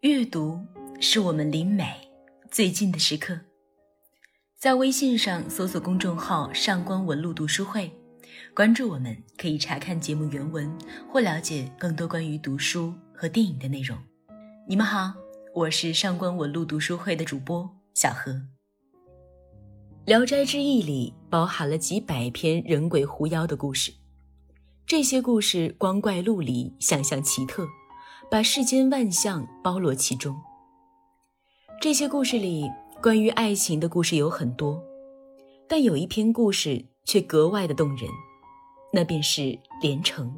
阅读是我们离美最近的时刻。在微信上搜索公众号“上官文露读书会”，关注我们，可以查看节目原文或了解更多关于读书和电影的内容。你们好，我是上官文露读书会的主播小何。《聊斋志异》里包含了几百篇人鬼狐妖的故事，这些故事光怪陆离，想象奇特。把世间万象包罗其中。这些故事里，关于爱情的故事有很多，但有一篇故事却格外的动人，那便是《连城》。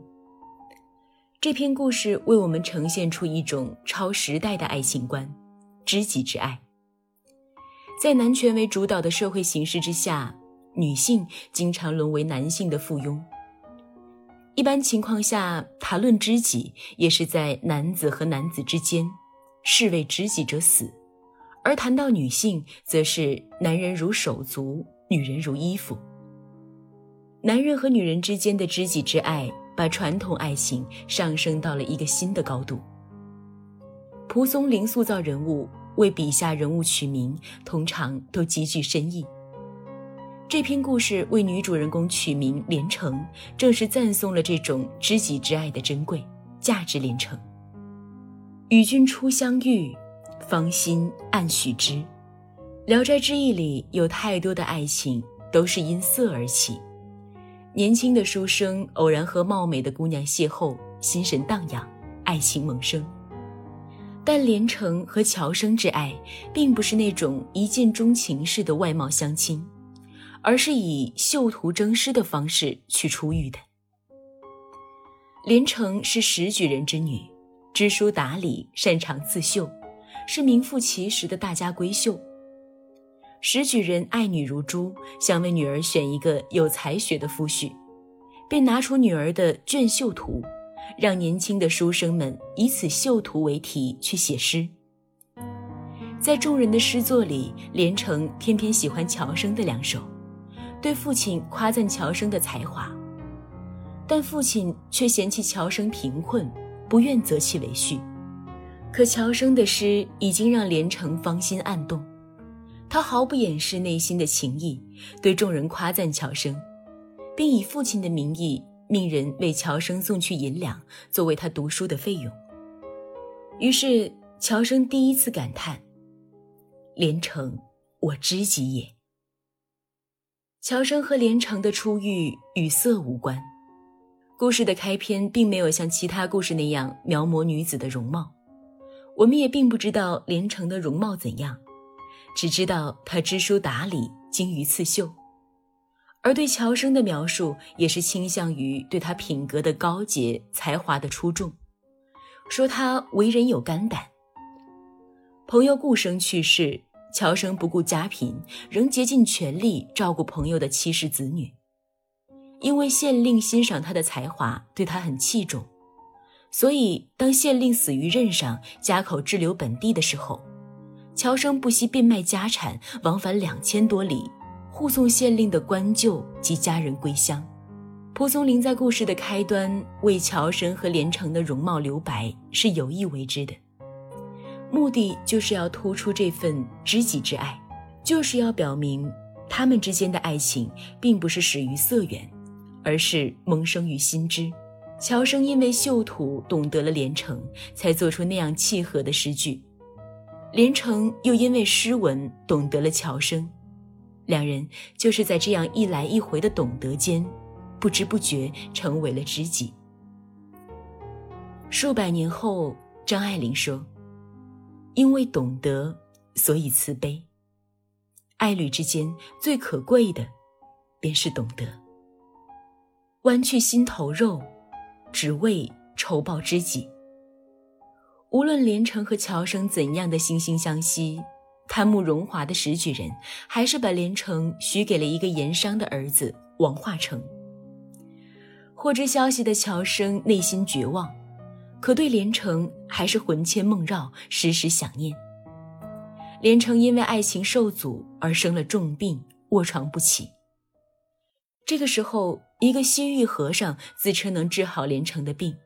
这篇故事为我们呈现出一种超时代的爱情观——知己之爱。在男权为主导的社会形势之下，女性经常沦为男性的附庸。一般情况下，谈论知己也是在男子和男子之间，士为知己者死；而谈到女性，则是男人如手足，女人如衣服。男人和女人之间的知己之爱，把传统爱情上升到了一个新的高度。蒲松龄塑造人物，为笔下人物取名，通常都极具深意。这篇故事为女主人公取名连城，正是赞颂了这种知己之爱的珍贵，价值连城。与君初相遇，芳心暗许之。《聊斋志异》里有太多的爱情都是因色而起。年轻的书生偶然和貌美的姑娘邂逅，心神荡漾，爱情萌生。但连城和乔生之爱，并不是那种一见钟情式的外貌相亲。而是以绣图征诗的方式去出狱的。连城是石举人之女，知书达理，擅长刺绣，是名副其实的大家闺秀。石举人爱女如珠，想为女儿选一个有才学的夫婿，便拿出女儿的卷绣图，让年轻的书生们以此绣图为题去写诗。在众人的诗作里，连城偏偏喜欢乔生的两首。对父亲夸赞乔生的才华，但父亲却嫌弃乔生贫困，不愿择其为婿。可乔生的诗已经让连城芳心暗动，他毫不掩饰内心的情意，对众人夸赞乔生，并以父亲的名义命人为乔生送去银两，作为他读书的费用。于是乔生第一次感叹：“连城，我知己也。”乔生和连城的初遇与色无关，故事的开篇并没有像其他故事那样描摹女子的容貌，我们也并不知道连城的容貌怎样，只知道她知书达理，精于刺绣，而对乔生的描述也是倾向于对他品格的高洁、才华的出众，说他为人有肝胆。朋友顾生去世。乔生不顾家贫，仍竭尽全力照顾朋友的妻室子女。因为县令欣赏他的才华，对他很器重，所以当县令死于任上，家口滞留本地的时候，乔生不惜变卖家产，往返两千多里，护送县令的官舅及家人归乡。蒲松龄在故事的开端为乔生和连城的容貌留白，是有意为之的。目的就是要突出这份知己之爱，就是要表明他们之间的爱情并不是始于色缘，而是萌生于心知。乔生因为绣图懂得了连城，才做出那样契合的诗句；连城又因为诗文懂得了乔生，两人就是在这样一来一回的懂得间，不知不觉成为了知己。数百年后，张爱玲说。因为懂得，所以慈悲。爱侣之间最可贵的，便是懂得。剜去心头肉，只为仇报知己。无论连城和乔生怎样的惺惺相惜，贪慕荣华的石举人，还是把连城许给了一个盐商的儿子王化成。获知消息的乔生内心绝望。可对连城还是魂牵梦绕，时时想念。连城因为爱情受阻而生了重病，卧床不起。这个时候，一个西域和尚自称能治好连城的病，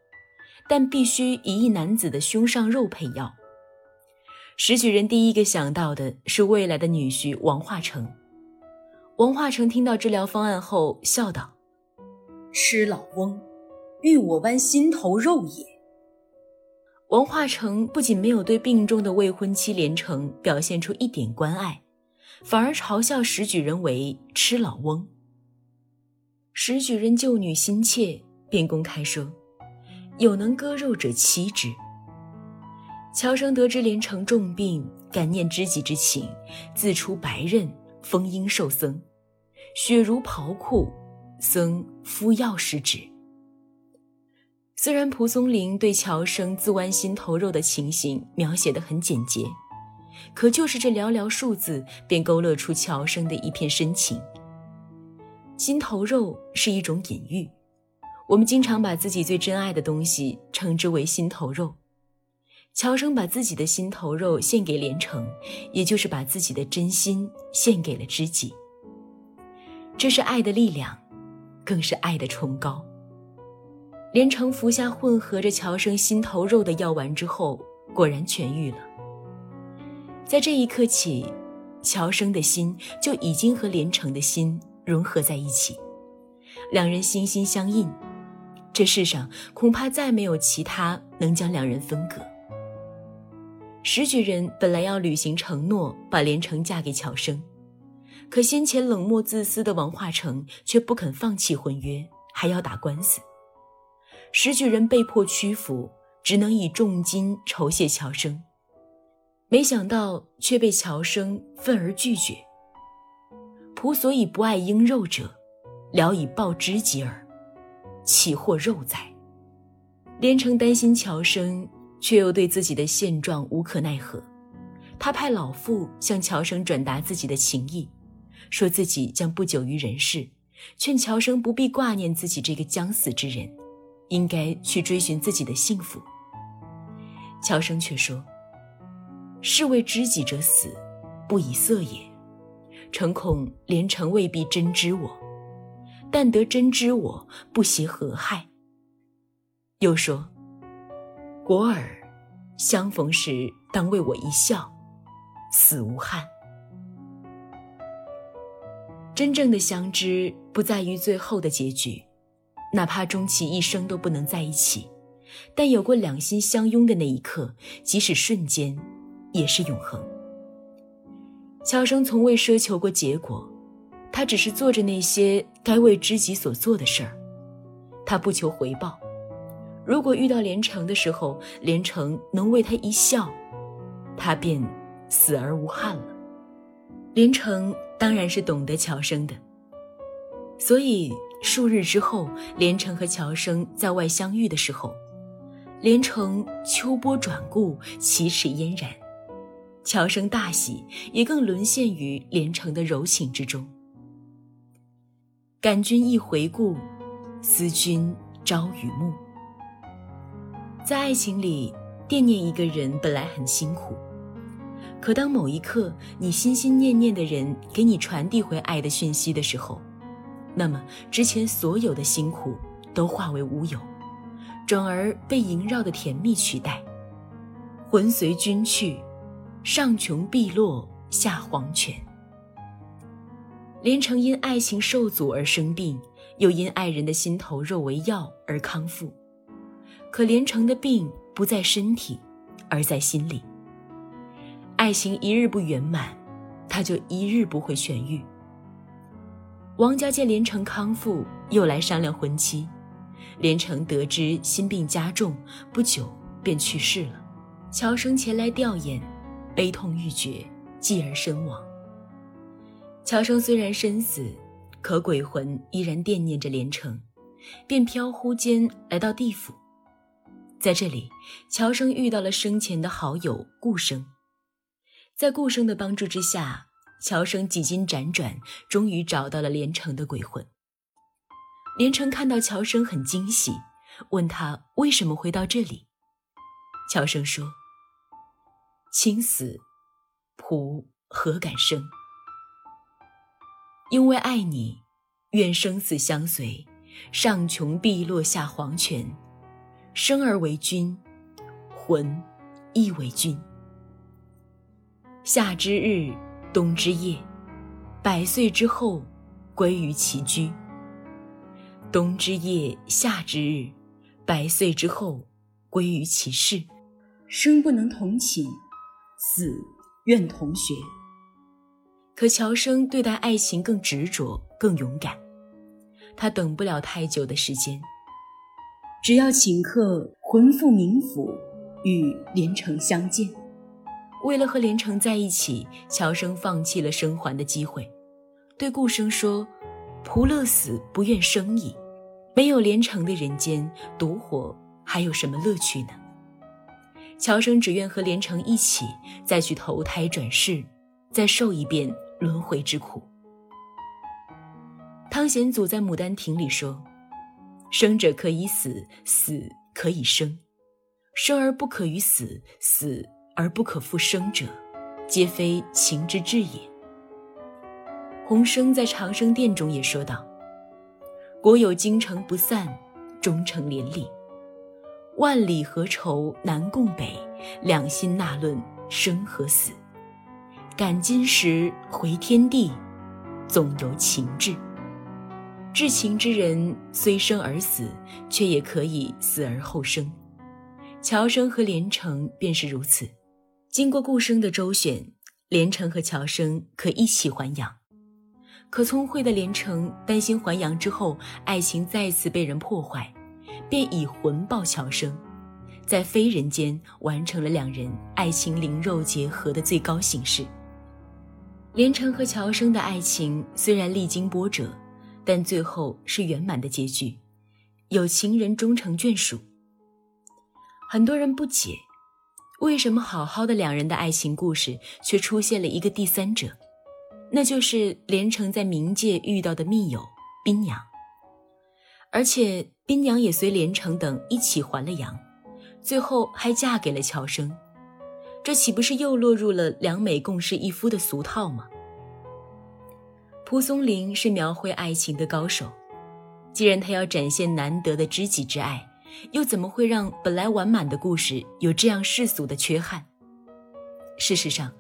但必须以一男子的胸上肉配药。石举人第一个想到的是未来的女婿王化成。王化成听到治疗方案后，笑道：“吃老翁，欲我剜心头肉也。”王化成不仅没有对病重的未婚妻连城表现出一点关爱，反而嘲笑石举人为“吃老翁”。石举人救女心切，便公开说：“有能割肉者妻之。”乔生得知连城重病，感念知己之情，自出白刃，封阴受僧，血如袍裤，僧敷药施之。虽然蒲松龄对乔生自剜心头肉的情形描写得很简洁，可就是这寥寥数字，便勾勒出乔生的一片深情。心头肉是一种隐喻，我们经常把自己最珍爱的东西称之为心头肉。乔生把自己的心头肉献给连城，也就是把自己的真心献给了知己。这是爱的力量，更是爱的崇高。连城服下混合着乔生心头肉的药丸之后，果然痊愈了。在这一刻起，乔生的心就已经和连城的心融合在一起，两人心心相印。这世上恐怕再没有其他能将两人分隔。石举人本来要履行承诺，把连城嫁给乔生，可先前冷漠自私的王化成却不肯放弃婚约，还要打官司。石举人被迫屈服，只能以重金酬谢乔生，没想到却被乔生愤而拒绝。仆所以不爱婴肉者，聊以报知己耳，岂获肉哉？连城担心乔生。却又对自己的现状无可奈何，他派老妇向乔生转达自己的情意，说自己将不久于人世，劝乔生不必挂念自己这个将死之人，应该去追寻自己的幸福。乔生却说：“士为知己者死，不以色也。诚恐连城未必真知我，但得真知我，不惜何害。”又说。果尔，相逢时当为我一笑，死无憾。真正的相知不在于最后的结局，哪怕终其一生都不能在一起，但有过两心相拥的那一刻，即使瞬间，也是永恒。乔生从未奢求过结果，他只是做着那些该为知己所做的事儿，他不求回报。如果遇到连城的时候，连城能为他一笑，他便死而无憾了。连城当然是懂得乔生的，所以数日之后，连城和乔生在外相遇的时候，连城秋波转顾，奇齿嫣然，乔生大喜，也更沦陷于连城的柔情之中。感君一回顾，思君朝与暮。在爱情里，惦念一个人本来很辛苦，可当某一刻你心心念念的人给你传递回爱的讯息的时候，那么之前所有的辛苦都化为乌有，转而被萦绕的甜蜜取代。魂随君去，上穷碧落下黄泉。连城因爱情受阻而生病，又因爱人的心头肉为药而康复。可连城的病不在身体，而在心里。爱情一日不圆满，他就一日不会痊愈。王家见连城康复，又来商量婚期。连城得知心病加重，不久便去世了。乔生前来吊唁，悲痛欲绝，继而身亡。乔生虽然身死，可鬼魂依然惦念着连城，便飘忽间来到地府。在这里，乔生遇到了生前的好友顾生，在顾生的帮助之下，乔生几经辗转，终于找到了连城的鬼魂。连城看到乔生很惊喜，问他为什么会到这里。乔生说：“亲死，仆何敢生？因为爱你，愿生死相随，上穷碧落下黄泉。”生而为君，魂亦为君。夏之日，冬之夜，百岁之后，归于其居。冬之夜，夏之日，百岁之后，归于其室。生不能同寝，死愿同穴。可乔生对待爱情更执着，更勇敢。他等不了太久的时间，只要顷刻魂赴冥府，与连城相见。为了和连城在一起，乔生放弃了生还的机会，对顾生说：“仆乐死，不愿生矣。没有连城的人间，独活还有什么乐趣呢？”乔生只愿和连城一起，再去投胎转世，再受一遍轮回之苦。汤显祖在《牡丹亭》里说：“生者可以死，死可以生，生而不可与死，死而不可复生者，皆非情之至也。”洪生在《长生殿》中也说道：“国有京城不散，终成连理。”万里何愁南共北，两心纳论生和死。感今时回天地，总有情志。至情之人虽生而死，却也可以死而后生。乔生和连城便是如此。经过顾生的周旋，连城和乔生可一起还阳。可聪慧的连城担心还阳之后，爱情再次被人破坏。便以魂报乔生，在非人间完成了两人爱情灵肉结合的最高形式。连城和乔生的爱情虽然历经波折，但最后是圆满的结局，有情人终成眷属。很多人不解，为什么好好的两人的爱情故事却出现了一个第三者，那就是连城在冥界遇到的密友冰娘，而且。冰娘也随连城等一起还了阳，最后还嫁给了乔生，这岂不是又落入了两美共侍一夫的俗套吗？蒲松龄是描绘爱情的高手，既然他要展现难得的知己之爱，又怎么会让本来完满的故事有这样世俗的缺憾？事实上，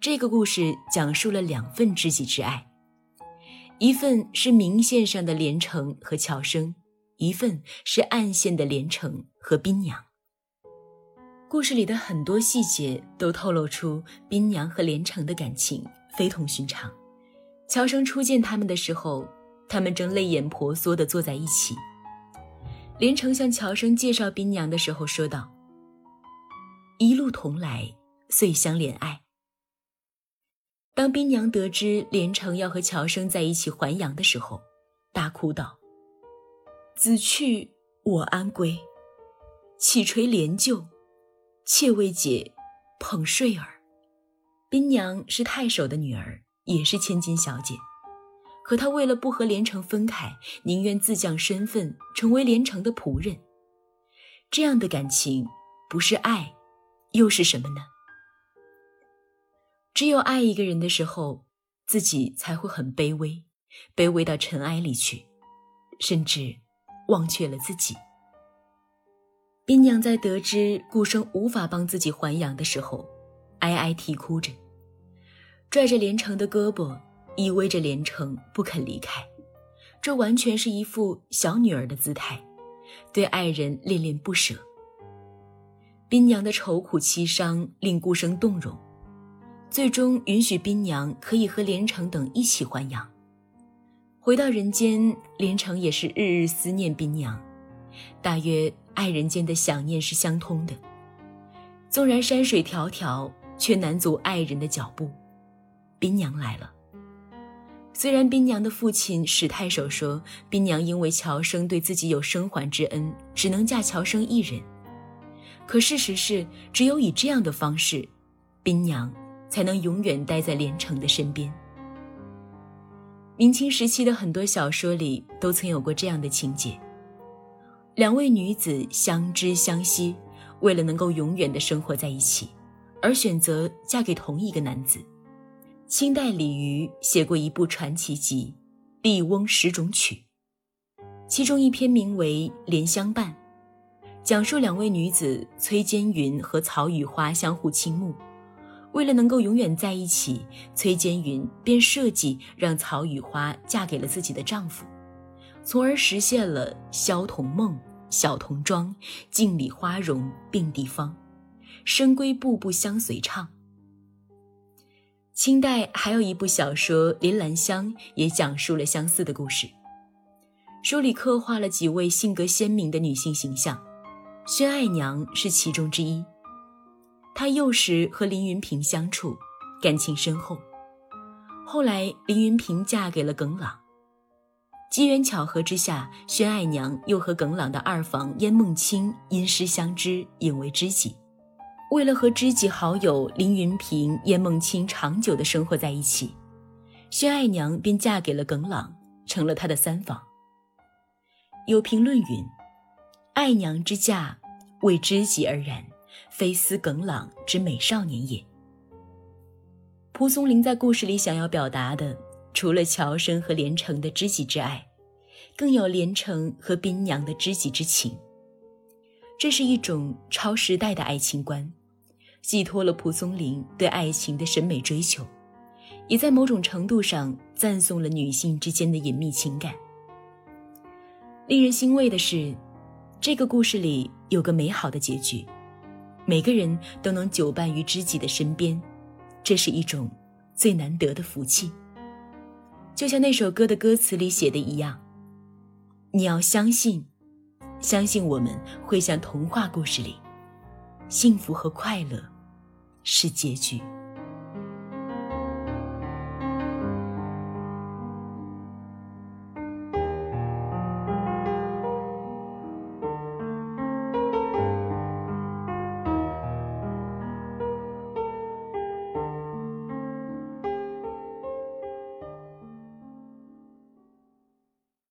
这个故事讲述了两份知己之爱，一份是明线上的连城和乔生。一份是暗线的连城和宾娘。故事里的很多细节都透露出宾娘和连城的感情非同寻常。乔生初见他们的时候，他们正泪眼婆娑地坐在一起。连城向乔生介绍宾娘的时候说道：“一路同来，遂相怜爱。”当宾娘得知连城要和乔生在一起还阳的时候，大哭道。子去我安归，岂垂帘柩，妾为解捧睡耳。宾娘是太守的女儿，也是千金小姐，可他为了不和连城分开，宁愿自降身份，成为连城的仆人。这样的感情，不是爱，又是什么呢？只有爱一个人的时候，自己才会很卑微，卑微到尘埃里去，甚至。忘却了自己。冰娘在得知顾生无法帮自己还阳的时候，哀哀啼哭着，拽着连城的胳膊，依偎着连城不肯离开。这完全是一副小女儿的姿态，对爱人恋恋不舍。宾娘的愁苦凄伤令顾生动容，最终允许宾娘可以和连城等一起还阳。回到人间，连城也是日日思念宾娘，大约爱人间的想念是相通的。纵然山水迢迢，却难阻爱人的脚步。宾娘来了。虽然宾娘的父亲史太守说，宾娘因为乔生对自己有生还之恩，只能嫁乔生一人，可事实是，只有以这样的方式，宾娘才能永远待在连城的身边。明清时期的很多小说里都曾有过这样的情节：两位女子相知相惜，为了能够永远的生活在一起，而选择嫁给同一个男子。清代李渔写过一部传奇集《笠翁十种曲》，其中一篇名为《莲香伴》，讲述两位女子崔坚云和曹雨花相互倾慕，为了能够永远在一起，崔坚云便设计让曹雨花嫁给了自己的丈夫，从而实现了萧童梦、小童装、镜里花容并蒂芳，深闺步步相随唱。清代还有一部小说《林兰香》，也讲述了相似的故事。书里刻画了几位性格鲜明的女性形象，宣爱娘是其中之一。她幼时和林云平相处，感情深厚。后来林云平嫁给了耿朗，机缘巧合之下，宣爱娘又和耿朗的二房燕梦清因师相知，引为知己。为了和知己好友林云平、燕梦清长久的生活在一起，宣爱娘便嫁给了耿朗，成了他的三房。有评论云：“爱娘之嫁，为知己而然。”非思耿朗之美少年也。蒲松龄在故事里想要表达的，除了乔生和连城的知己之爱，更有连城和宾娘的知己之情。这是一种超时代的爱情观，寄托了蒲松龄对爱情的审美追求，也在某种程度上赞颂了女性之间的隐秘情感。令人欣慰的是，这个故事里有个美好的结局。每个人都能久伴于知己的身边，这是一种最难得的福气。就像那首歌的歌词里写的一样，你要相信，相信我们会像童话故事里，幸福和快乐是结局。